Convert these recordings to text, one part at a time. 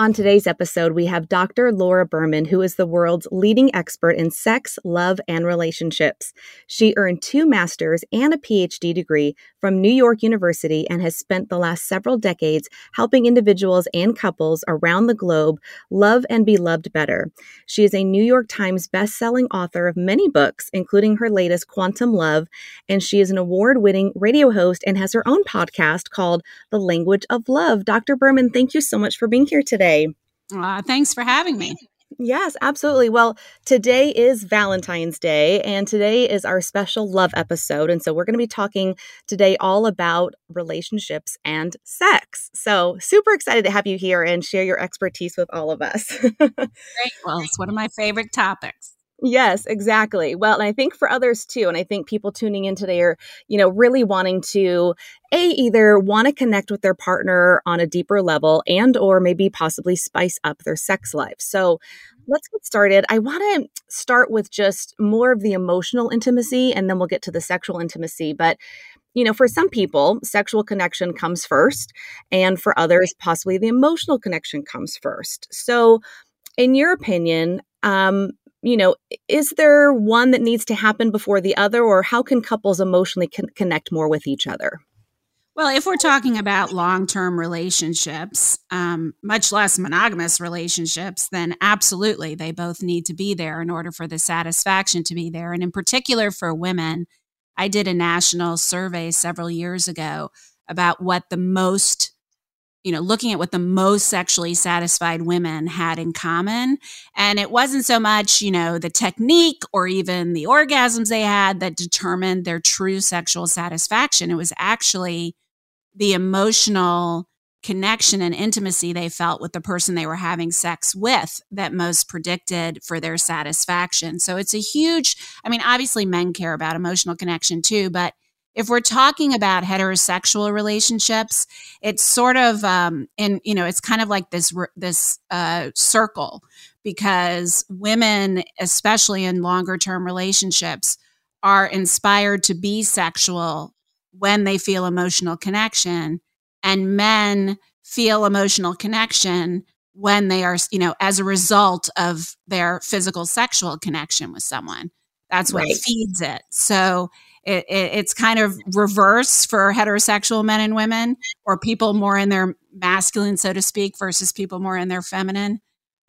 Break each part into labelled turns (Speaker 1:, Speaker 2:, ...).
Speaker 1: On today's episode, we have Dr. Laura Berman, who is the world's leading expert in sex, love, and relationships. She earned two masters and a PhD degree from New York University and has spent the last several decades helping individuals and couples around the globe love and be loved better. She is a New York Times best-selling author of many books, including her latest, Quantum Love, and she is an award winning radio host and has her own podcast called The Language of Love. Dr. Berman, thank you so much for being here today today.
Speaker 2: Uh, thanks for having me.
Speaker 1: Yes, absolutely. Well, today is Valentine's Day, and today is our special love episode. And so we're going to be talking today all about relationships and sex. So, super excited to have you here and share your expertise with all of us.
Speaker 2: Great. Well, it's one of my favorite topics.
Speaker 1: Yes, exactly. Well, and I think for others too, and I think people tuning in today are, you know, really wanting to a either want to connect with their partner on a deeper level and or maybe possibly spice up their sex life. So, let's get started. I want to start with just more of the emotional intimacy and then we'll get to the sexual intimacy, but you know, for some people, sexual connection comes first, and for others, possibly the emotional connection comes first. So, in your opinion, um, you know, is there one that needs to happen before the other, or how can couples emotionally con- connect more with each other?
Speaker 2: Well, if we're talking about long term relationships, um, much less monogamous relationships, then absolutely they both need to be there in order for the satisfaction to be there. And in particular for women, I did a national survey several years ago about what the most you know, looking at what the most sexually satisfied women had in common. And it wasn't so much, you know, the technique or even the orgasms they had that determined their true sexual satisfaction. It was actually the emotional connection and intimacy they felt with the person they were having sex with that most predicted for their satisfaction. So it's a huge, I mean, obviously men care about emotional connection too, but if we're talking about heterosexual relationships, it's sort of um, in you know it's kind of like this this uh, circle because women, especially in longer term relationships, are inspired to be sexual when they feel emotional connection, and men feel emotional connection when they are you know as a result of their physical sexual connection with someone. That's what right. feeds it. So it, it, it's kind of reverse for heterosexual men and women, or people more in their masculine, so to speak, versus people more in their feminine.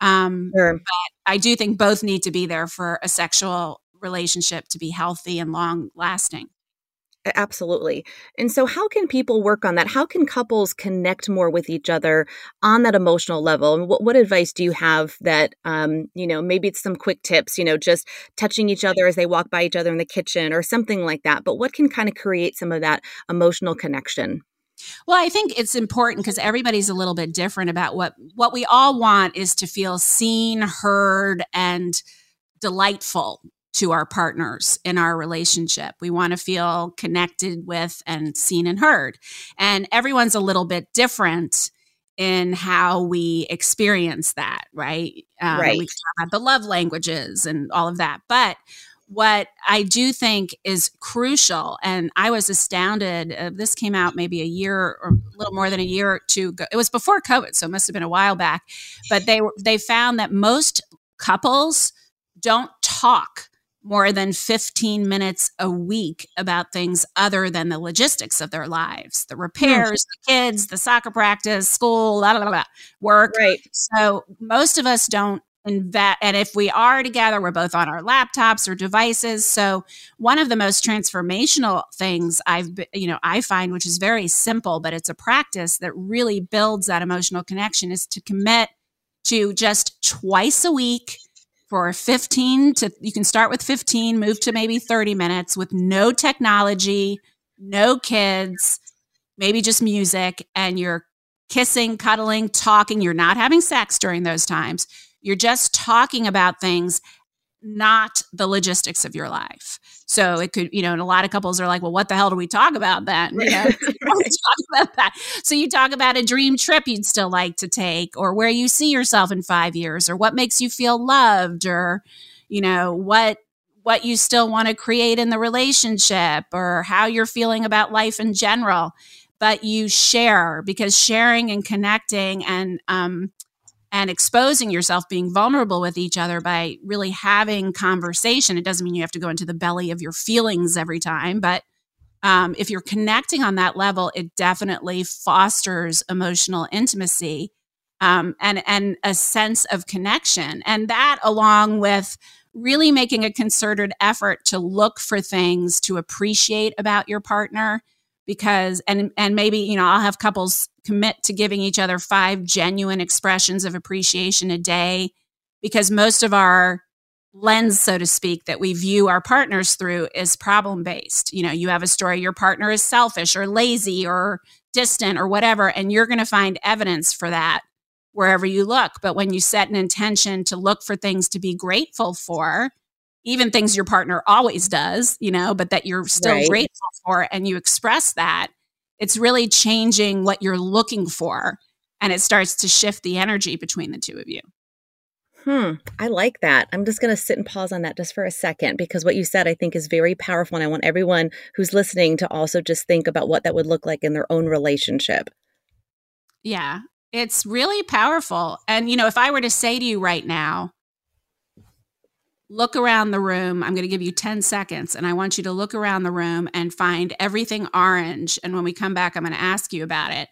Speaker 2: Um, sure. But I do think both need to be there for a sexual relationship to be healthy and long lasting.
Speaker 1: Absolutely. And so, how can people work on that? How can couples connect more with each other on that emotional level? And what, what advice do you have that, um, you know, maybe it's some quick tips, you know, just touching each other as they walk by each other in the kitchen or something like that? But what can kind of create some of that emotional connection?
Speaker 2: Well, I think it's important because everybody's a little bit different about what what we all want is to feel seen, heard, and delightful to our partners in our relationship. We want to feel connected with and seen and heard. And everyone's a little bit different in how we experience that, right? Um, right. We about the love languages and all of that. But what I do think is crucial, and I was astounded. Uh, this came out maybe a year or a little more than a year or two ago. It was before COVID, so it must have been a while back. But they they found that most couples don't talk more than 15 minutes a week about things other than the logistics of their lives the repairs mm. the kids the soccer practice school blah, blah, blah, work.
Speaker 1: Right.
Speaker 2: So most of us don't invest and if we are together we're both on our laptops or devices. So one of the most transformational things i've you know i find which is very simple but it's a practice that really builds that emotional connection is to commit to just twice a week for 15 to you can start with 15 move to maybe 30 minutes with no technology no kids maybe just music and you're kissing cuddling talking you're not having sex during those times you're just talking about things not the logistics of your life. So it could, you know, and a lot of couples are like, well, what the hell do we talk about then? You know, talk about that. So you talk about a dream trip you'd still like to take, or where you see yourself in five years, or what makes you feel loved, or, you know, what what you still want to create in the relationship, or how you're feeling about life in general. But you share because sharing and connecting and um, and exposing yourself, being vulnerable with each other by really having conversation. It doesn't mean you have to go into the belly of your feelings every time, but um, if you're connecting on that level, it definitely fosters emotional intimacy um, and and a sense of connection, and that along with really making a concerted effort to look for things to appreciate about your partner because and and maybe you know I'll have couples commit to giving each other five genuine expressions of appreciation a day because most of our lens so to speak that we view our partners through is problem based you know you have a story your partner is selfish or lazy or distant or whatever and you're going to find evidence for that wherever you look. But when you set an intention to look for things to be grateful for even things your partner always does, you know, but that you're still right. grateful for and you express that, it's really changing what you're looking for. And it starts to shift the energy between the two of you.
Speaker 1: Hmm, I like that. I'm just going to sit and pause on that just for a second because what you said I think is very powerful. And I want everyone who's listening to also just think about what that would look like in their own relationship.
Speaker 2: Yeah, it's really powerful. And, you know, if I were to say to you right now, look around the room. I'm going to give you 10 seconds and I want you to look around the room and find everything orange. And when we come back, I'm going to ask you about it.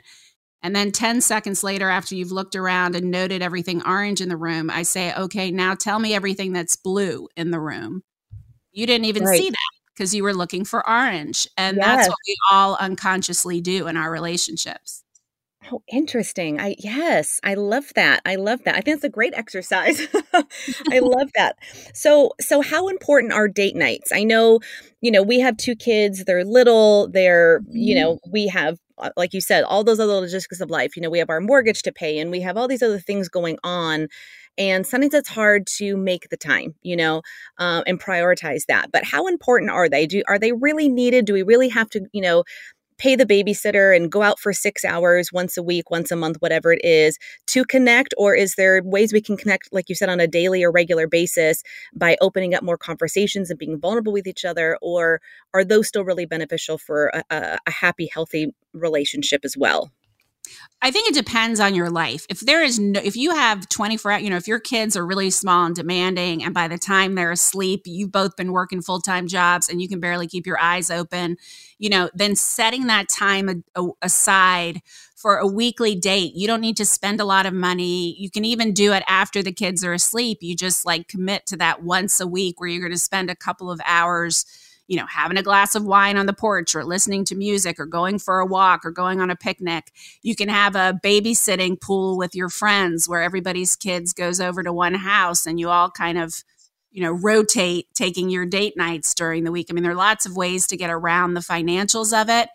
Speaker 2: And then 10 seconds later, after you've looked around and noted everything orange in the room, I say, okay, now tell me everything that's blue in the room. You didn't even right. see that because you were looking for orange. And yes. that's what we all unconsciously do in our relationships.
Speaker 1: Oh, interesting. I yes, I love that. I love that. I think it's a great exercise. I love that. So so how important are date nights? I know, you know, we have two kids, they're little, they're, you mm-hmm. know, we have uh, like you said, all those other logistics of life. You know, we have our mortgage to pay and we have all these other things going on. And sometimes it's hard to make the time, you know, um, and prioritize that. But how important are they? Do are they really needed? Do we really have to, you know, pay the babysitter and go out for six hours once a week, once a month, whatever it is, to connect? Or is there ways we can connect, like you said, on a daily or regular basis by opening up more conversations and being vulnerable with each other? Or are those still really beneficial for a, a, happy, healthy relationship as well?
Speaker 2: I think it depends on your life. If there is no, if you have 24, you know, if your kids are really small and demanding, and by the time they're asleep, you've both been working full time jobs and you can barely keep your eyes open, you know, then setting that time a, a, aside for a weekly date, you don't need to spend a lot of money. You can even do it after the kids are asleep. You just like commit to that once a week where you're going to spend a couple of hours you know, having a glass of wine on the porch or listening to music or going for a walk or going on a picnic. You can have a babysitting pool with your friends where everybody's kids goes over to one house and you all kind of, you know, rotate taking your date nights during the week. I mean, there are lots of ways to get around the financials of it.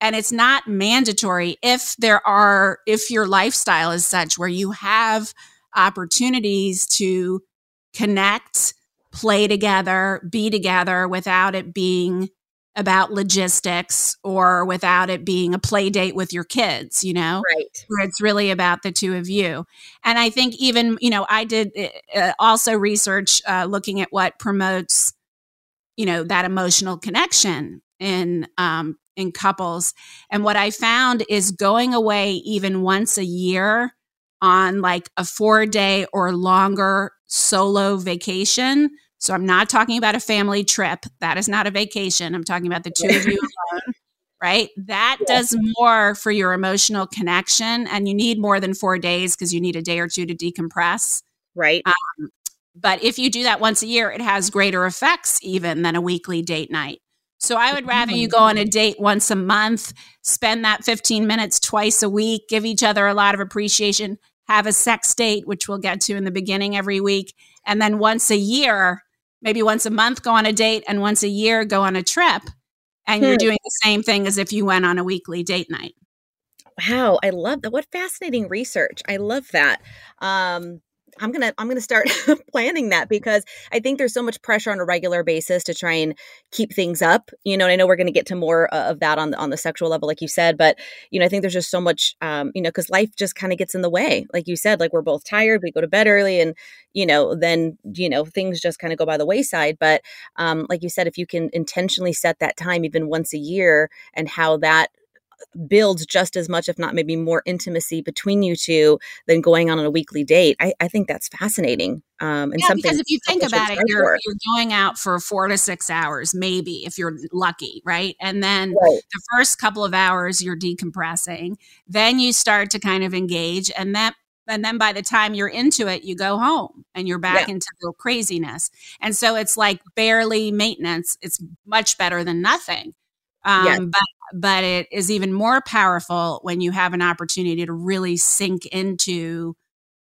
Speaker 2: And it's not mandatory if there are, if your lifestyle is such where you have opportunities to connect play together, be together without it being about logistics or without it being a play date with your kids, you know?
Speaker 1: Right.
Speaker 2: Where it's really about the two of you. And I think even, you know, I did uh, also research uh, looking at what promotes, you know, that emotional connection in, um, in couples. And what I found is going away even once a year on like a four day or longer solo vacation So I'm not talking about a family trip. That is not a vacation. I'm talking about the two of you alone, right? That does more for your emotional connection. And you need more than four days because you need a day or two to decompress.
Speaker 1: Right.
Speaker 2: Um, but if you do that once a year, it has greater effects even than a weekly date night. So I would rather you go on a date once a month, spend that 15 minutes twice a week, give each other a lot of appreciation, have a sex date, which we'll get to in the beginning every week. And then once a year, maybe once a month, go on a date, and once a year, go on a trip. And you're hmm. doing the same thing as if you went on a weekly date night.
Speaker 1: Wow, I love that. What fascinating research. I love that. Um, I'm gonna I'm gonna start planning that because I think there's so much pressure on a regular basis to try and keep things up. You know, and I know we're gonna get to more uh, of that on the on the sexual level, like you said, but you know, I think there's just so much, um, you know, because life just kind of gets in the way. Like you said, like we're both tired, we go to bed early, and you know, then you know things just kind of go by the wayside. But um, like you said, if you can intentionally set that time even once a year, and how that builds just as much, if not maybe more intimacy between you two than going on, a weekly date. I, I think that's fascinating.
Speaker 2: Um, and yeah, something because if you think about it, you're, you're going out for four to six hours, maybe if you're lucky, right? And then right. the first couple of hours you're decompressing, then you start to kind of engage, and that and then by the time you're into it you go home and you're back yeah. into the craziness and so it's like barely maintenance it's much better than nothing um, yes. but but it is even more powerful when you have an opportunity to really sink into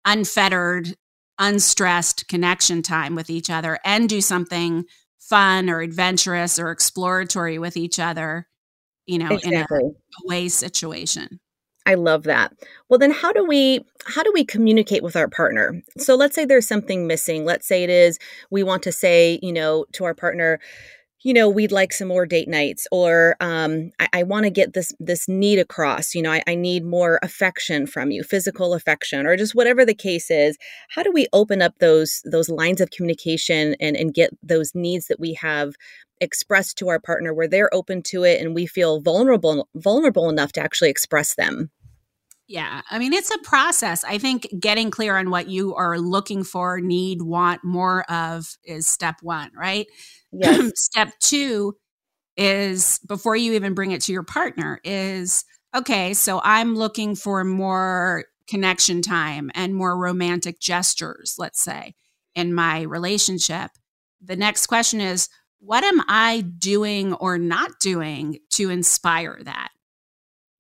Speaker 2: unfettered, unstressed connection time with each other and do something fun or adventurous or exploratory with each other, you know, exactly. in a way situation.
Speaker 1: I love that. Well then how do we how do we communicate with our partner? So let's say there's something missing. Let's say it is we want to say, you know, to our partner, you know we'd like some more date nights or um, i, I want to get this this need across you know I, I need more affection from you physical affection or just whatever the case is how do we open up those those lines of communication and and get those needs that we have expressed to our partner where they're open to it and we feel vulnerable vulnerable enough to actually express them
Speaker 2: yeah. I mean, it's a process. I think getting clear on what you are looking for, need, want more of is step one, right? Yes. step two is before you even bring it to your partner, is okay, so I'm looking for more connection time and more romantic gestures, let's say, in my relationship. The next question is, what am I doing or not doing to inspire that?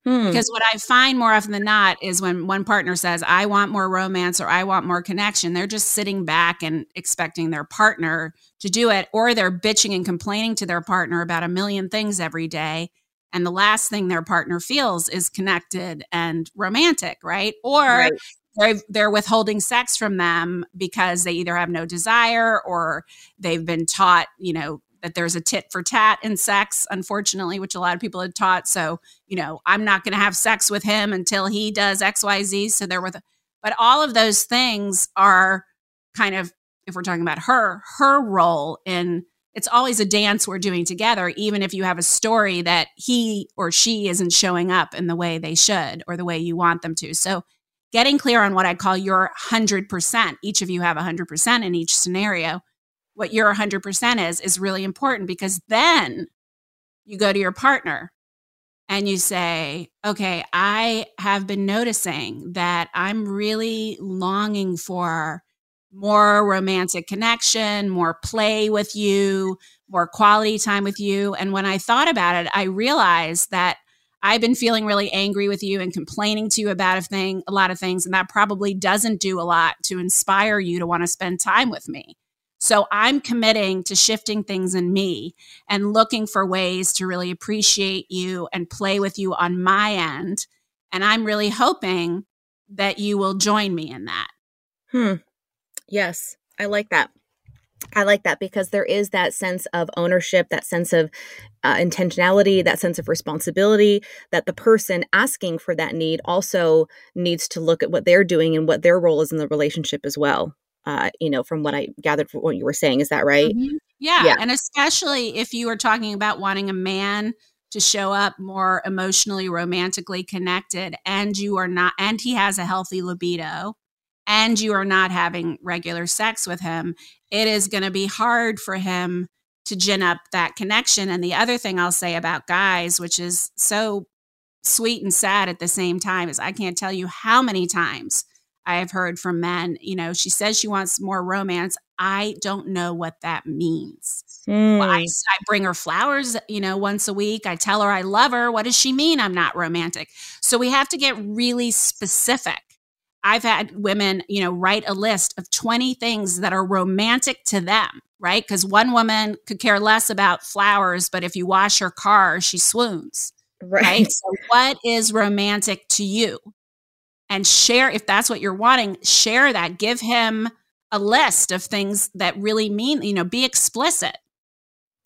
Speaker 2: Hmm. Because what I find more often than not is when one partner says, I want more romance or I want more connection, they're just sitting back and expecting their partner to do it, or they're bitching and complaining to their partner about a million things every day. And the last thing their partner feels is connected and romantic, right? Or right. They're, they're withholding sex from them because they either have no desire or they've been taught, you know, that there's a tit for tat in sex, unfortunately, which a lot of people had taught. So, you know, I'm not going to have sex with him until he does XYZ. So they're with, but all of those things are kind of, if we're talking about her, her role in it's always a dance we're doing together, even if you have a story that he or she isn't showing up in the way they should or the way you want them to. So, getting clear on what I call your 100%, each of you have 100% in each scenario, what your 100% is is really important because then you go to your partner and you say, okay, I have been noticing that I'm really longing for more romantic connection, more play with you, more quality time with you. And when I thought about it, I realized that I've been feeling really angry with you and complaining to you about a thing, a lot of things, and that probably doesn't do a lot to inspire you to want to spend time with me. So I'm committing to shifting things in me and looking for ways to really appreciate you and play with you on my end. And I'm really hoping that you will join me in that.
Speaker 1: Hmm. Yes, I like that. I like that because there is that sense of ownership, that sense of uh, intentionality, that sense of responsibility that the person asking for that need also needs to look at what they're doing and what their role is in the relationship as well uh, you know, from what I gathered from what you were saying. Is that right?
Speaker 2: Mm-hmm. Yeah. yeah. And especially if you are talking about wanting a man to show up more emotionally, romantically connected, and you are not, and he has a healthy libido, and you are not having regular sex with him, it is going to be hard for him to gin up that connection. And the other thing I'll say about guys, which is so sweet and sad at the same time, is I can't tell you how many times I have heard from men, you know, she says she wants more romance. I don't know what that means. Mm. Well, I, hmm. I bring her flowers, you know, once a week. I tell her I love her. What does she mean I'm not romantic? So we have to get really specific. I've had women, you know, write a list of 20 things that are romantic to them, right? Because one woman could care less about flowers, but if you wash her car, she swoons. Right. right? So, what is romantic to you? And share, if that's what you're wanting, share that. Give him a list of things that really mean, you know, be explicit.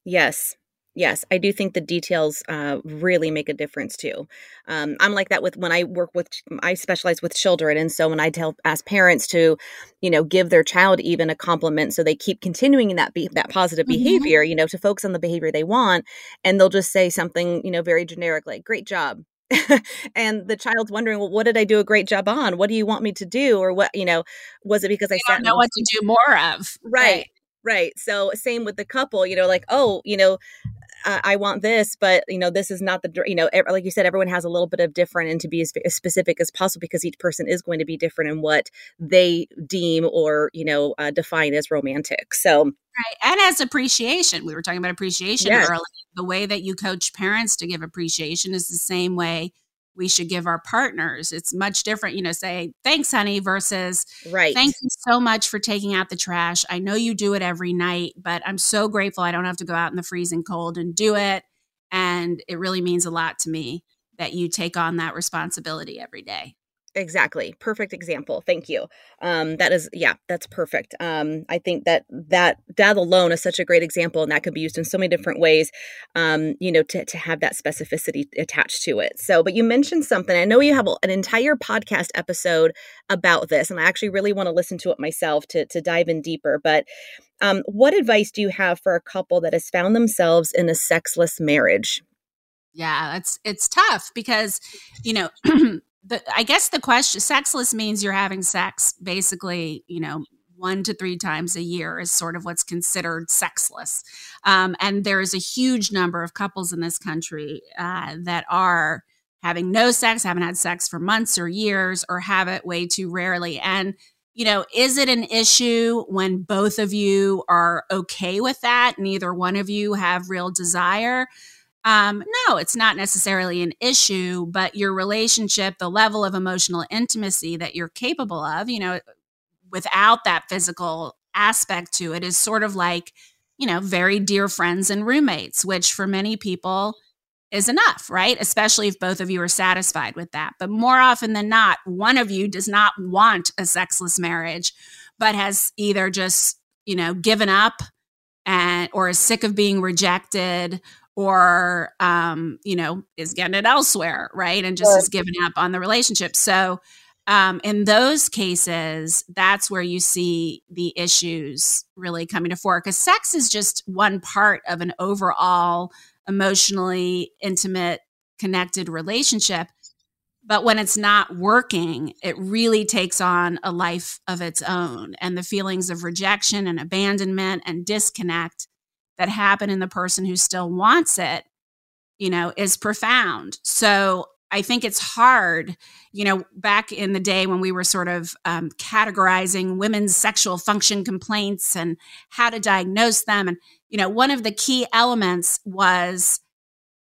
Speaker 1: Yes. Yes, I do think the details uh, really make a difference too. Um, I'm like that with when I work with, I specialize with children, and so when I tell ask parents to, you know, give their child even a compliment, so they keep continuing that be, that positive mm-hmm. behavior, you know, to focus on the behavior they want, and they'll just say something, you know, very generic like "Great job," and the child's wondering, well, what did I do a great job on? What do you want me to do? Or what, you know, was it because
Speaker 2: they
Speaker 1: I
Speaker 2: don't know what to do more of?
Speaker 1: Right. right. Right. So same with the couple, you know, like, oh, you know, I want this, but you know, this is not the, you know, like you said, everyone has a little bit of different and to be as, as, specific as possible because each person is going to be different in what they deem or, you know, uh, define as romantic. So,
Speaker 2: right. And as appreciation, we were talking about appreciation yes. earlier. The way that you coach parents to give appreciation is the same way we should give our partners. It's much different, you know, say, thanks, honey, versus,
Speaker 1: right.
Speaker 2: thank you so much for taking out the trash. I know you do it every night, but I'm so grateful I don't have to go out in the freezing cold and do it. And it really means a lot to me that you take on that responsibility every day.
Speaker 1: Exactly. Perfect example. Thank you. Um, that is, yeah, that's perfect. Um, I think that that that alone is such a great example, and that could be used in so many different ways. Um, you know, to to have that specificity attached to it. So, but you mentioned something. I know you have an entire podcast episode about this, and I actually really want to listen to it myself to to dive in deeper. But um, what advice do you have for a couple that has found themselves in a sexless marriage?
Speaker 2: Yeah, it's it's tough because you know the I guess the question sexless means you're having sex basically, you know, one to three times a year is sort of what's considered sexless. Um, and there is a huge number of couples in this country uh, that are having no sex, haven't had sex for months or years, or have it way too rarely. And, you know, is it an issue when both of you are okay with that? Neither one of you have real desire? Um, no, it's not necessarily an issue, but your relationship, the level of emotional intimacy that you're capable of, you know, without that physical aspect to it is sort of like, you know, very dear friends and roommates, which for many people is enough, right? Especially if both of you are satisfied with that. But more often than not, one of you does not want a sexless marriage, but has either just, you know, given up and or is sick of being rejected or um, you know is getting it elsewhere right and just is giving up on the relationship so um, in those cases that's where you see the issues really coming to fore because sex is just one part of an overall emotionally intimate connected relationship but when it's not working, it really takes on a life of its own. And the feelings of rejection and abandonment and disconnect that happen in the person who still wants it, you know, is profound. So I think it's hard, you know, back in the day when we were sort of um, categorizing women's sexual function complaints and how to diagnose them. And, you know, one of the key elements was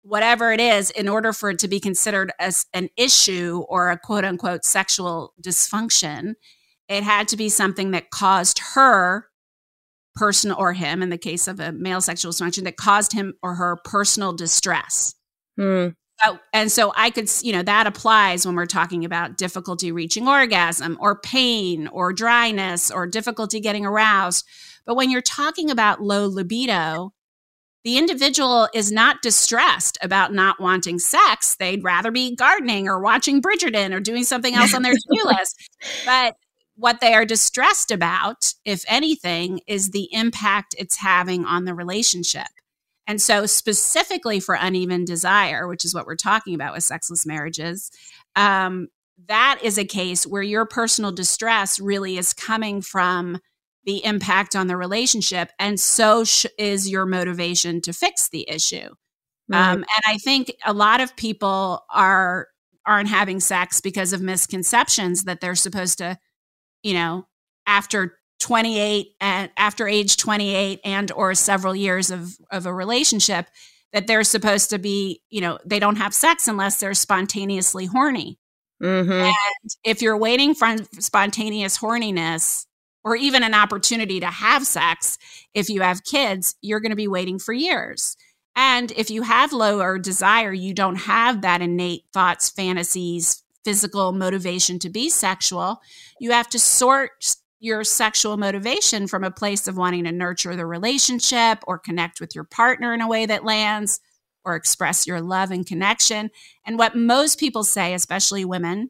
Speaker 2: whatever it is, in order for it to be considered as an issue or a quote unquote sexual dysfunction, it had to be something that caused her personal or him in the case of a male sexual dysfunction that caused him or her personal distress. Mm. So, and so I could, you know, that applies when we're talking about difficulty reaching orgasm or pain or dryness or difficulty getting aroused. But when you're talking about low libido, the individual is not distressed about not wanting sex. They'd rather be gardening or watching Bridgerton or doing something else on their to do list. But what they are distressed about, if anything, is the impact it's having on the relationship. And so, specifically for uneven desire, which is what we're talking about with sexless marriages, um, that is a case where your personal distress really is coming from the impact on the relationship. And so sh- is your motivation to fix the issue. Um, and I think a lot of people are aren't having sex because of misconceptions that they're supposed to, you know, after 28 and after age 28 and or several years of of a relationship that they're supposed to be, you know, they don't have sex unless they're spontaneously horny. Mm-hmm. And if you're waiting for spontaneous horniness or even an opportunity to have sex, if you have kids, you're going to be waiting for years. And if you have lower desire, you don't have that innate thoughts, fantasies, physical motivation to be sexual. You have to sort your sexual motivation from a place of wanting to nurture the relationship or connect with your partner in a way that lands or express your love and connection. And what most people say, especially women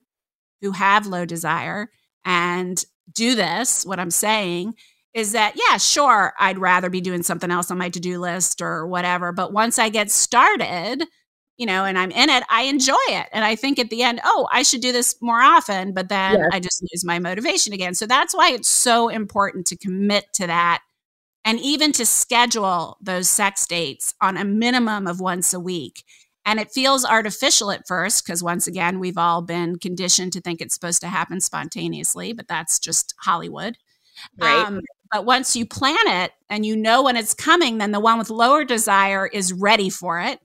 Speaker 2: who have low desire and do this, what I'm saying is that, yeah, sure, I'd rather be doing something else on my to do list or whatever. But once I get started, you know, and I'm in it, I enjoy it. And I think at the end, oh, I should do this more often. But then yes. I just lose my motivation again. So that's why it's so important to commit to that and even to schedule those sex dates on a minimum of once a week. And it feels artificial at first because, once again, we've all been conditioned to think it's supposed to happen spontaneously, but that's just Hollywood. Right. Um, but once you plan it and you know when it's coming, then the one with lower desire is ready for it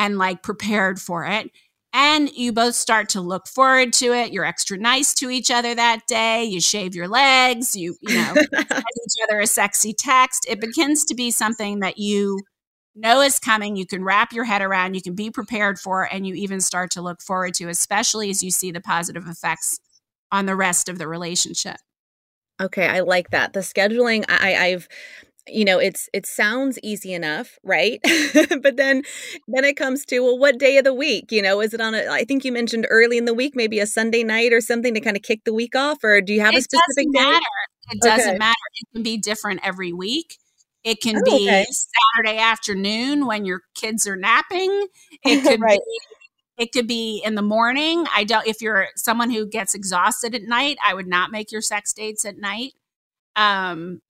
Speaker 2: and like prepared for it. And you both start to look forward to it. You're extra nice to each other that day. You shave your legs. You, you know, send each other a sexy text. It begins to be something that you know is coming. You can wrap your head around. You can be prepared for, and you even start to look forward to, especially as you see the positive effects on the rest of the relationship.
Speaker 1: Okay, I like that. The scheduling, I, I've you know it's it sounds easy enough right but then then it comes to well what day of the week you know is it on a i think you mentioned early in the week maybe a sunday night or something to kind of kick the week off or do you have
Speaker 2: it
Speaker 1: a specific
Speaker 2: doesn't matter it doesn't okay. matter it can be different every week it can oh, be okay. saturday afternoon when your kids are napping it could right. be it could be in the morning. I don't, if you're someone who gets exhausted at night, I would not make your sex dates at night. Um,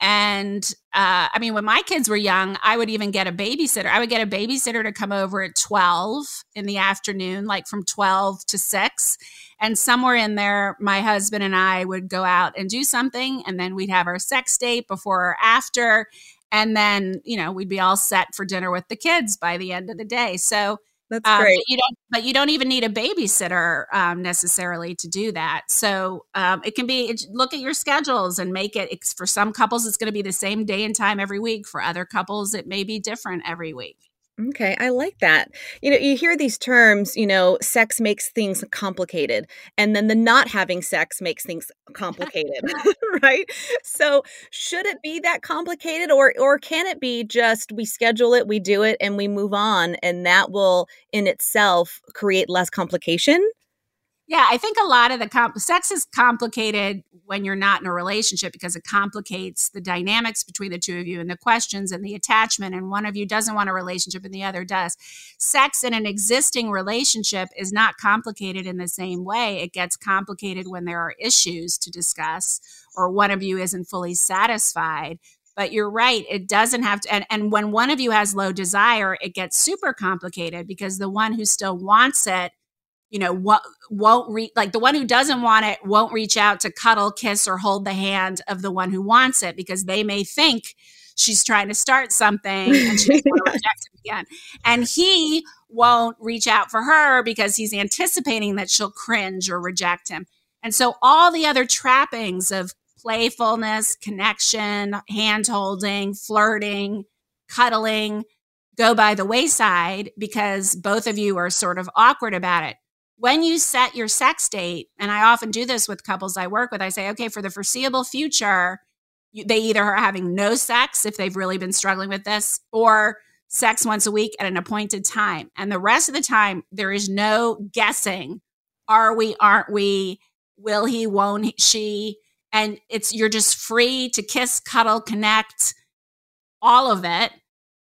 Speaker 2: and uh, I mean, when my kids were young, I would even get a babysitter. I would get a babysitter to come over at 12 in the afternoon, like from 12 to 6. And somewhere in there, my husband and I would go out and do something. And then we'd have our sex date before or after. And then, you know, we'd be all set for dinner with the kids by the end of the day. So
Speaker 1: that's um, great.
Speaker 2: But you don't, but you don't even need a babysitter um, necessarily to do that. So um, it can be look at your schedules and make it. for some couples, it's going to be the same day and time every week. For other couples, it may be different every week.
Speaker 1: Okay, I like that. You know, you hear these terms, you know, sex makes things complicated, and then the not having sex makes things complicated, right? So, should it be that complicated or or can it be just we schedule it, we do it and we move on and that will in itself create less complication?
Speaker 2: Yeah, I think a lot of the comp- sex is complicated when you're not in a relationship because it complicates the dynamics between the two of you and the questions and the attachment. And one of you doesn't want a relationship and the other does. Sex in an existing relationship is not complicated in the same way. It gets complicated when there are issues to discuss or one of you isn't fully satisfied. But you're right, it doesn't have to. And, and when one of you has low desire, it gets super complicated because the one who still wants it you know what won't reach like the one who doesn't want it won't reach out to cuddle kiss or hold the hand of the one who wants it because they may think she's trying to start something and she's going to reject it again. And he won't reach out for her because he's anticipating that she'll cringe or reject him. And so all the other trappings of playfulness connection hand holding flirting cuddling go by the wayside because both of you are sort of awkward about it when you set your sex date, and I often do this with couples I work with, I say, okay, for the foreseeable future, they either are having no sex if they've really been struggling with this, or sex once a week at an appointed time. And the rest of the time, there is no guessing. Are we, aren't we? Will he, won't she? And it's, you're just free to kiss, cuddle, connect, all of it.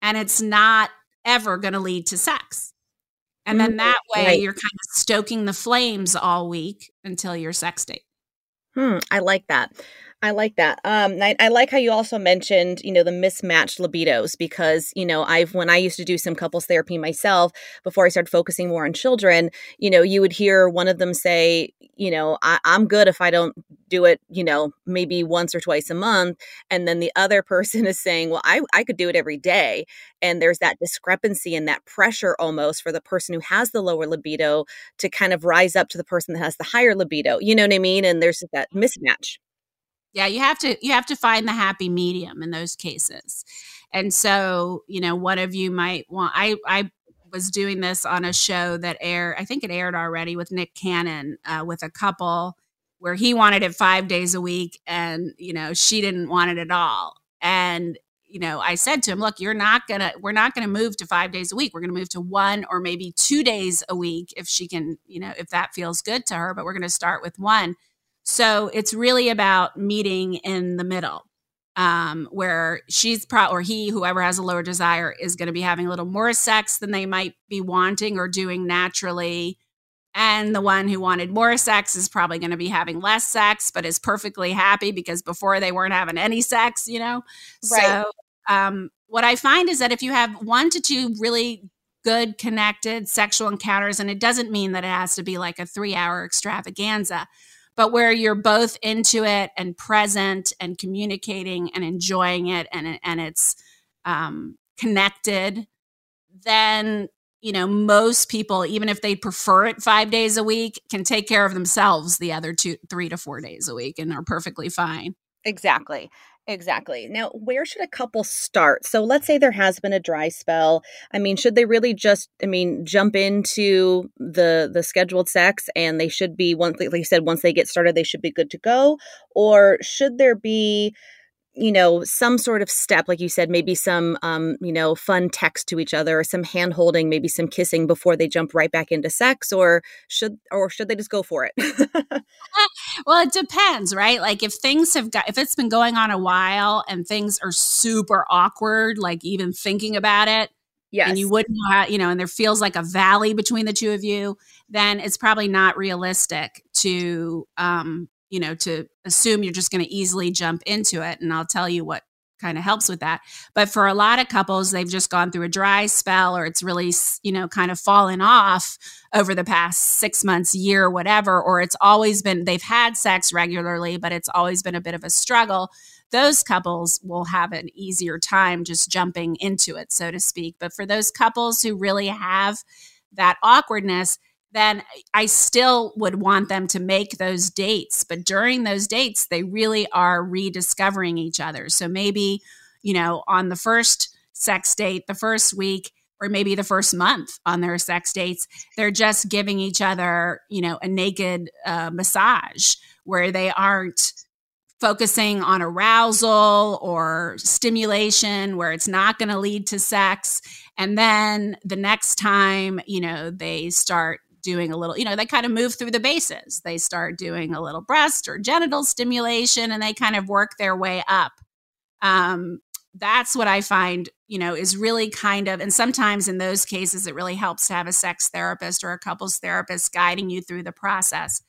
Speaker 2: And it's not ever going to lead to sex. And then mm-hmm. that way right. you're kind of stoking the flames all week until your sex date.
Speaker 1: Hmm, I like that. I like that. Um, I, I, like how you also mentioned, you know, the mismatched libidos because, you know, I've when I used to do some couples therapy myself before I started focusing more on children, you know, you would hear one of them say, you know, I, I'm good if I don't do it, you know, maybe once or twice a month, and then the other person is saying, well, I I could do it every day, and there's that discrepancy and that pressure almost for the person who has the lower libido to kind of rise up to the person that has the higher libido. You know what I mean? And there's that mismatch
Speaker 2: yeah you have to you have to find the happy medium in those cases. And so you know one of you might want i i was doing this on a show that aired i think it aired already with nick cannon uh, with a couple where he wanted it five days a week and you know she didn't want it at all. And you know i said to him look you're not gonna we're not gonna move to five days a week. We're gonna move to one or maybe two days a week if she can you know if that feels good to her but we're gonna start with one so it's really about meeting in the middle, um, where she's pro or he, whoever has a lower desire, is going to be having a little more sex than they might be wanting or doing naturally. And the one who wanted more sex is probably going to be having less sex, but is perfectly happy because before they weren't having any sex, you know? Right. So, um, what I find is that if you have one to two really good connected sexual encounters, and it doesn't mean that it has to be like a three hour extravaganza, but where you're both into it and present and communicating and enjoying it and and it's um, connected, then you know most people, even if they prefer it five days a week, can take care of themselves the other two, three to four days a week and are perfectly fine.
Speaker 1: Exactly. Exactly. Now, where should a couple start? So, let's say there has been a dry spell. I mean, should they really just, I mean, jump into the the scheduled sex, and they should be once, like you said, once they get started, they should be good to go, or should there be you know some sort of step like you said maybe some um, you know fun text to each other or some hand holding maybe some kissing before they jump right back into sex or should or should they just go for it
Speaker 2: well it depends right like if things have got if it's been going on a while and things are super awkward like even thinking about it Yes. And you wouldn't know how, you know, and there feels like a valley between the two of you, then it's probably not realistic to um, you know, to assume you're just going to easily jump into it. And I'll tell you what kind of helps with that. But for a lot of couples, they've just gone through a dry spell or it's really, you know, kind of fallen off over the past six months, year, whatever, or it's always been, they've had sex regularly, but it's always been a bit of a struggle. Those couples will have an easier time just jumping into it, so to speak. But for those couples who really have that awkwardness, then I still would want them to make those dates. But during those dates, they really are rediscovering each other. So maybe, you know, on the first sex date, the first week, or maybe the first month on their sex dates, they're just giving each other, you know, a naked uh, massage where they aren't focusing on arousal or stimulation where it's not going to lead to sex and then the next time you know they start doing a little, you know, they kind of move through the bases. They start doing a little breast or genital stimulation and they kind of work their way up. Um, that's what I find, you know, is really kind of, and sometimes in those cases, it really helps to have a sex therapist or a couples therapist guiding you through the process,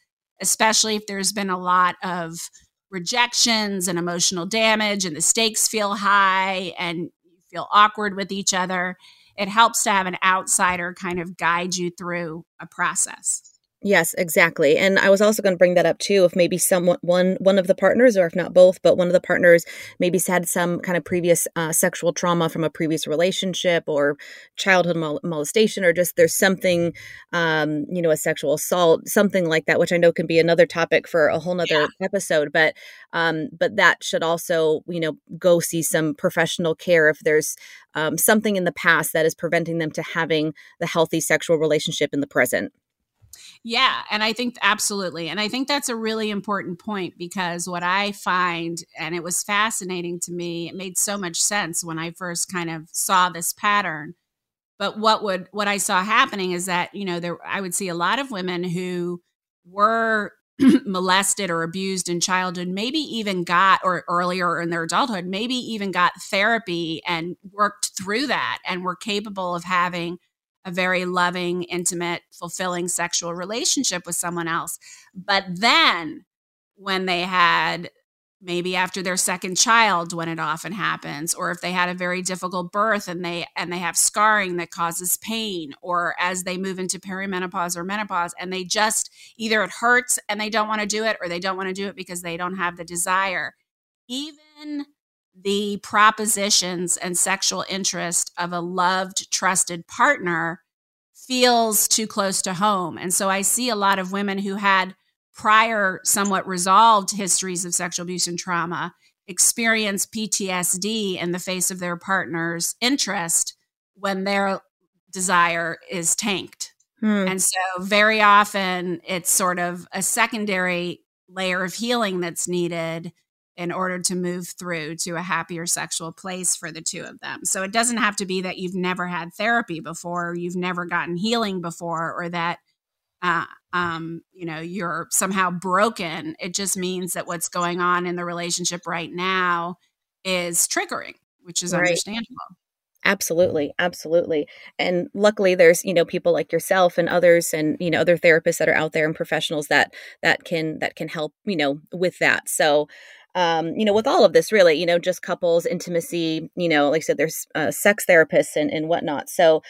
Speaker 2: especially if there's been a lot of rejections and emotional damage and the stakes feel high and you feel awkward with each other it helps to have an outsider kind of guide you through a process.
Speaker 1: Yes, exactly. And I was also going to bring that up too. If maybe someone, one, one of the partners, or if not both, but one of the partners maybe had some kind of previous uh, sexual trauma from a previous relationship or childhood mol- molestation, or just there's something, um, you know, a sexual assault, something like that, which I know can be another topic for a whole nother yeah. episode. But, um, but that should also, you know, go see some professional care if there's um, something in the past that is preventing them to having the healthy sexual relationship in the present.
Speaker 2: Yeah, and I think absolutely. And I think that's a really important point because what I find, and it was fascinating to me, it made so much sense when I first kind of saw this pattern. But what would what I saw happening is that, you know, there I would see a lot of women who were molested or abused in childhood, maybe even got, or earlier in their adulthood, maybe even got therapy and worked through that and were capable of having a very loving, intimate, fulfilling sexual relationship with someone else. But then when they had maybe after their second child when it often happens or if they had a very difficult birth and they and they have scarring that causes pain or as they move into perimenopause or menopause and they just either it hurts and they don't want to do it or they don't want to do it because they don't have the desire even the propositions and sexual interest of a loved trusted partner feels too close to home and so i see a lot of women who had prior somewhat resolved histories of sexual abuse and trauma experience PTSD in the face of their partner's interest when their desire is tanked. Hmm. And so, very often, it's sort of a secondary layer of healing that's needed in order to move through to a happier sexual place for the two of them. So, it doesn't have to be that you've never had therapy before, or you've never gotten healing before, or that uh, um, you know, you're somehow broken. It just means that what's going on in the relationship right now is triggering, which is right. understandable.
Speaker 1: Absolutely, absolutely. And luckily there's, you know, people like yourself and others and, you know, other therapists that are out there and professionals that that can that can help, you know, with that. So um, you know, with all of this, really, you know, just couples, intimacy, you know, like I said, there's uh, sex therapists and, and whatnot. So,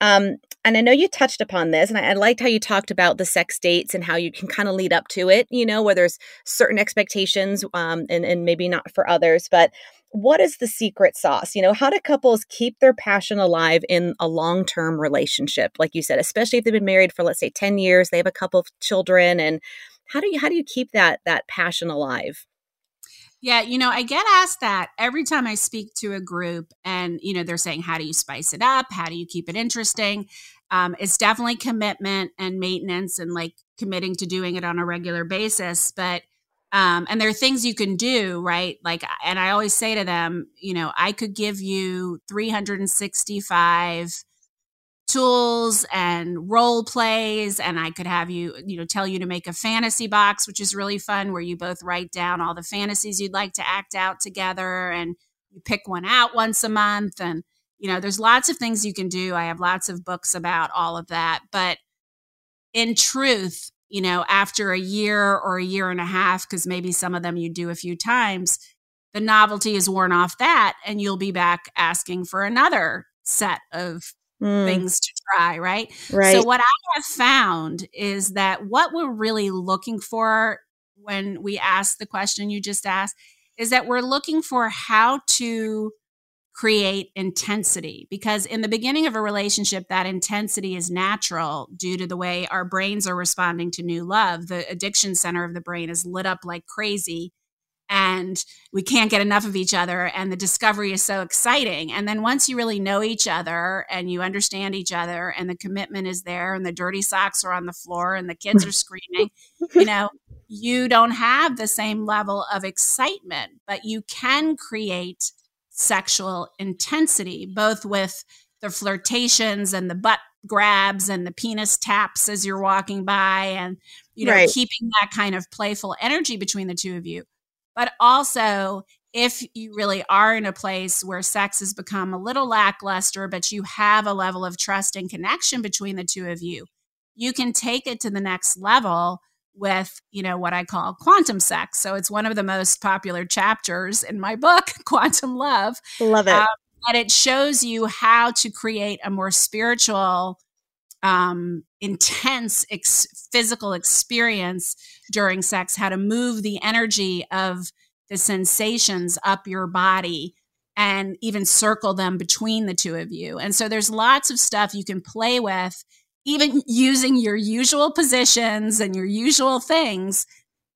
Speaker 1: um, and I know you touched upon this, and I, I, liked how you talked about the sex dates and how you can kind of lead up to it, you know, where there's certain expectations um, and, and maybe not for others. But what is the secret sauce? You know, how do couples keep their passion alive in a long term relationship? Like you said, especially if they've been married for, let's say, 10 years, they have a couple of children. And how do you, how do you keep that, that passion alive?
Speaker 2: Yeah, you know, I get asked that every time I speak to a group, and, you know, they're saying, how do you spice it up? How do you keep it interesting? Um, it's definitely commitment and maintenance and like committing to doing it on a regular basis. But, um, and there are things you can do, right? Like, and I always say to them, you know, I could give you 365 tools and role plays and i could have you you know tell you to make a fantasy box which is really fun where you both write down all the fantasies you'd like to act out together and you pick one out once a month and you know there's lots of things you can do. I have lots of books about all of that but in truth you know after a year or a year and a half because maybe some of them you do a few times the novelty is worn off that and you'll be back asking for another set of mm. things to try, right?
Speaker 1: Right.
Speaker 2: So what I have found is that what we're really looking for when we ask the question you just asked is that we're looking for how to create intensity because in the beginning of a relationship that intensity is natural due to the way our brains are responding to new love the addiction center of the brain is lit up like crazy and we can't get enough of each other and the discovery is so exciting and then once you really know each other and you understand each other and the commitment is there and the dirty socks are on the floor and the kids are screaming you know you don't have the same level of excitement but you can create sexual intensity both with the flirtations and the butt grabs and the penis taps as you're walking by and you know right. keeping that kind of playful energy between the two of you but also, if you really are in a place where sex has become a little lackluster, but you have a level of trust and connection between the two of you, you can take it to the next level with, you know, what I call quantum sex. So it's one of the most popular chapters in my book, Quantum Love.
Speaker 1: Love it. Um,
Speaker 2: but it shows you how to create a more spiritual, um, intense ex- physical experience during sex, how to move the energy of the sensations up your body and even circle them between the two of you. And so there's lots of stuff you can play with, even using your usual positions and your usual things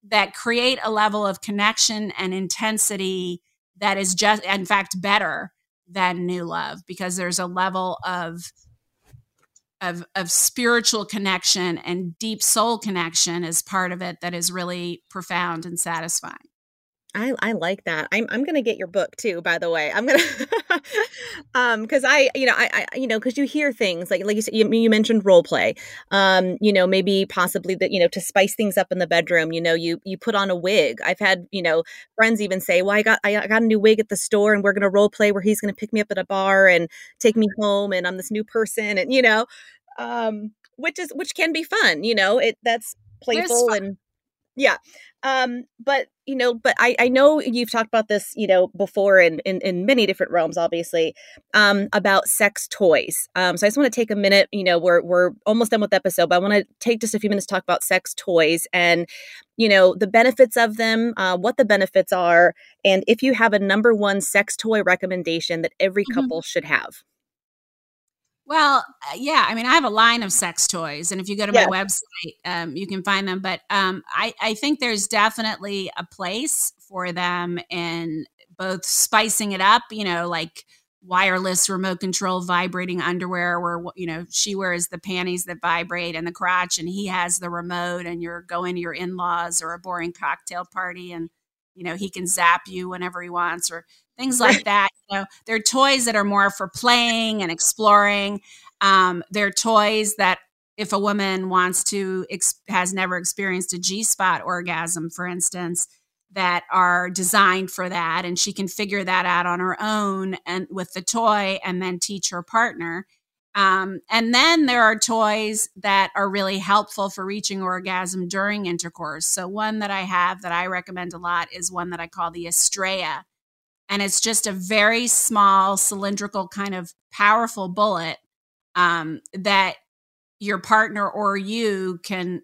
Speaker 2: that create a level of connection and intensity that is just, in fact, better than new love because there's a level of of of spiritual connection and deep soul connection is part of it that is really profound and satisfying.
Speaker 1: I, I like that. I'm I'm gonna get your book too. By the way, I'm gonna um because I you know I, I you know because you hear things like like you said you, you mentioned role play, um you know maybe possibly that you know to spice things up in the bedroom. You know you you put on a wig. I've had you know friends even say, well I got I got a new wig at the store and we're gonna role play where he's gonna pick me up at a bar and take me home and I'm this new person and you know, um which is which can be fun. You know it that's playful and yeah um but you know but i i know you've talked about this you know before in in, in many different realms obviously um about sex toys um so i just want to take a minute you know we're we're almost done with the episode but i want to take just a few minutes to talk about sex toys and you know the benefits of them uh, what the benefits are and if you have a number one sex toy recommendation that every mm-hmm. couple should have
Speaker 2: well, uh, yeah. I mean, I have a line of sex toys, and if you go to my website, um, you can find them. But um, I, I think there's definitely a place for them in both spicing it up, you know, like wireless remote control vibrating underwear where you know she wears the panties that vibrate and the crotch and he has the remote and you're going to your in-laws or a boring cocktail party and you know he can zap you whenever he wants or things like that. You know, they're toys that are more for playing and exploring. Um, they're toys that if a woman wants to ex- has never experienced a G spot orgasm, for instance, that are designed for that, and she can figure that out on her own and with the toy, and then teach her partner. Um, and then there are toys that are really helpful for reaching orgasm during intercourse. So one that I have that I recommend a lot is one that I call the Estrella and it's just a very small cylindrical kind of powerful bullet um, that your partner or you can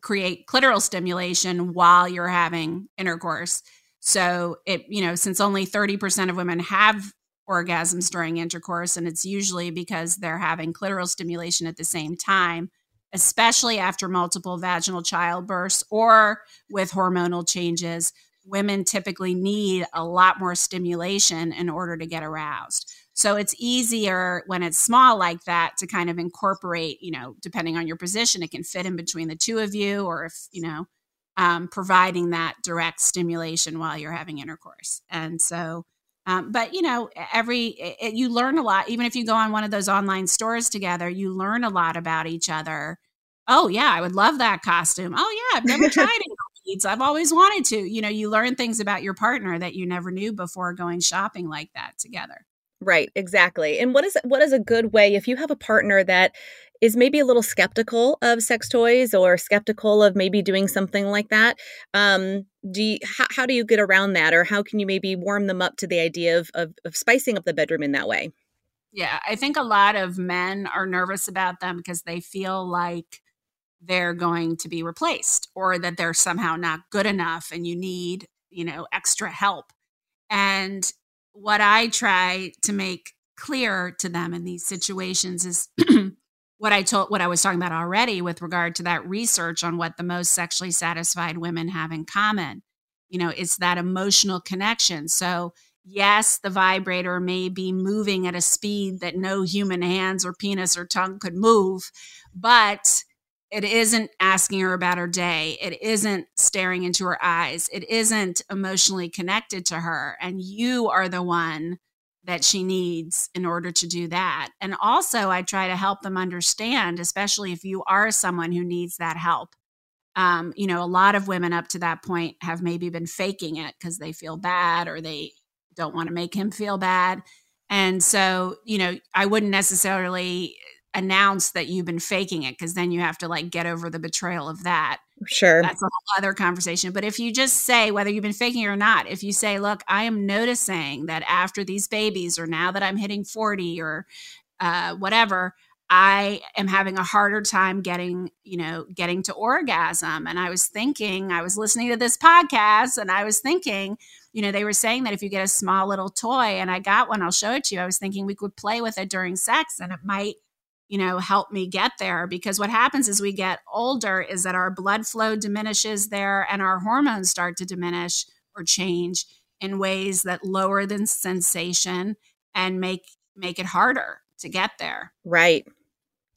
Speaker 2: create clitoral stimulation while you're having intercourse. So it you know since only 30% of women have orgasms during intercourse and it's usually because they're having clitoral stimulation at the same time especially after multiple vaginal childbirths or with hormonal changes women typically need a lot more stimulation in order to get aroused. So it's easier when it's small like that to kind of incorporate, you know, depending on your position, it can fit in between the two of you, or if, you know, um, providing that direct stimulation while you're having intercourse. And so, um, but you know, every it, you learn a lot. Even if you go on one of those online stores together, you learn a lot about each other. Oh yeah, I would love that costume. Oh yeah, I've never tried it I've always wanted to. You know, you learn things about your partner that you never knew before going shopping like that together.
Speaker 1: Right, exactly. And what is what is a good way if you have a partner that is maybe a little skeptical of sex toys or skeptical of maybe doing something like that? Um, do you, how, how do you get around that, or how can you maybe warm them up to the idea of, of, of spicing up the bedroom in that way?
Speaker 2: Yeah, I think a lot of men are nervous about them because they feel like they're going to be replaced or that they're somehow not good enough and you need, you know, extra help. And what I try to make clear to them in these situations is what I told what I was talking about already with regard to that research on what the most sexually satisfied women have in common. You know, it's that emotional connection. So, yes, the vibrator may be moving at a speed that no human hands or penis or tongue could move, but it isn't asking her about her day. It isn't staring into her eyes. It isn't emotionally connected to her. And you are the one that she needs in order to do that. And also, I try to help them understand, especially if you are someone who needs that help. Um, you know, a lot of women up to that point have maybe been faking it because they feel bad or they don't want to make him feel bad. And so, you know, I wouldn't necessarily announce that you've been faking it because then you have to like get over the betrayal of that.
Speaker 1: Sure.
Speaker 2: That's a whole other conversation. But if you just say, whether you've been faking it or not, if you say, look, I am noticing that after these babies, or now that I'm hitting 40 or uh, whatever, I am having a harder time getting, you know, getting to orgasm. And I was thinking, I was listening to this podcast and I was thinking, you know, they were saying that if you get a small little toy and I got one, I'll show it to you. I was thinking we could play with it during sex and it might you know, help me get there. Because what happens as we get older is that our blood flow diminishes there and our hormones start to diminish or change in ways that lower the sensation and make make it harder to get there.
Speaker 1: Right.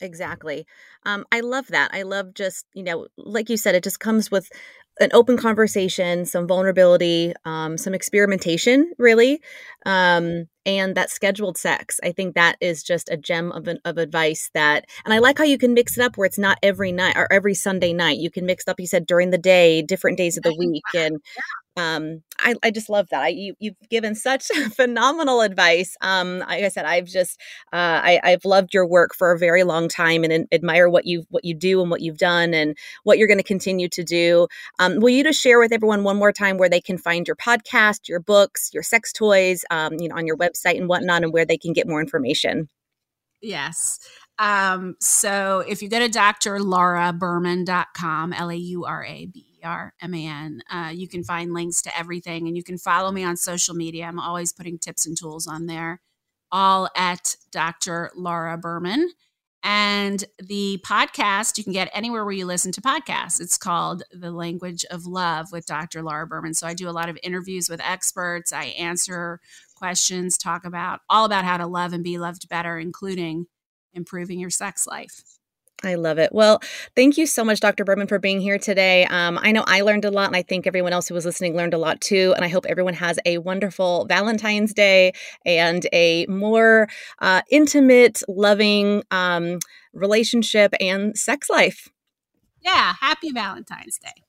Speaker 1: Exactly. Um, I love that. I love just, you know, like you said, it just comes with an open conversation, some vulnerability, um, some experimentation, really, um, and that scheduled sex. I think that is just a gem of, an, of advice that, and I mm. like how you can mix it up where it's not every night or every Sunday night. You can mix it up, you said, during the day, different days of the week. And um, I, I just love that. I, you, you've given such phenomenal advice. Um, like I said, I've just, uh, I, I've loved your work for a very long time and, and admire what you what you do and what you've done and what you're going to continue to do. Um, will you just share with everyone one more time where they can find your podcast, your books, your sex toys, um, you know, on your website and whatnot, and where they can get more information?
Speaker 2: Yes. Um, so if you go to drlauraberman.com, L A U R A B R M A N, uh, you can find links to everything and you can follow me on social media. I'm always putting tips and tools on there, all at Dr. Laura Berman. And the podcast you can get anywhere where you listen to podcasts. It's called The Language of Love with Dr. Laura Berman. So I do a lot of interviews with experts. I answer questions, talk about all about how to love and be loved better, including improving your sex life.
Speaker 1: I love it. Well, thank you so much, Dr. Berman, for being here today. Um, I know I learned a lot, and I think everyone else who was listening learned a lot too. And I hope everyone has a wonderful Valentine's Day and a more uh, intimate, loving um, relationship and sex life.
Speaker 2: Yeah, happy Valentine's Day.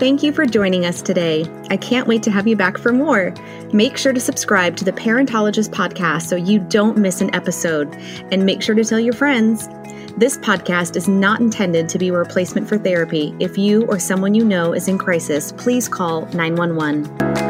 Speaker 1: Thank you for joining us today. I can't wait to have you back for more. Make sure to subscribe to the Parentologist podcast so you don't miss an episode. And make sure to tell your friends. This podcast is not intended to be a replacement for therapy. If you or someone you know is in crisis, please call 911.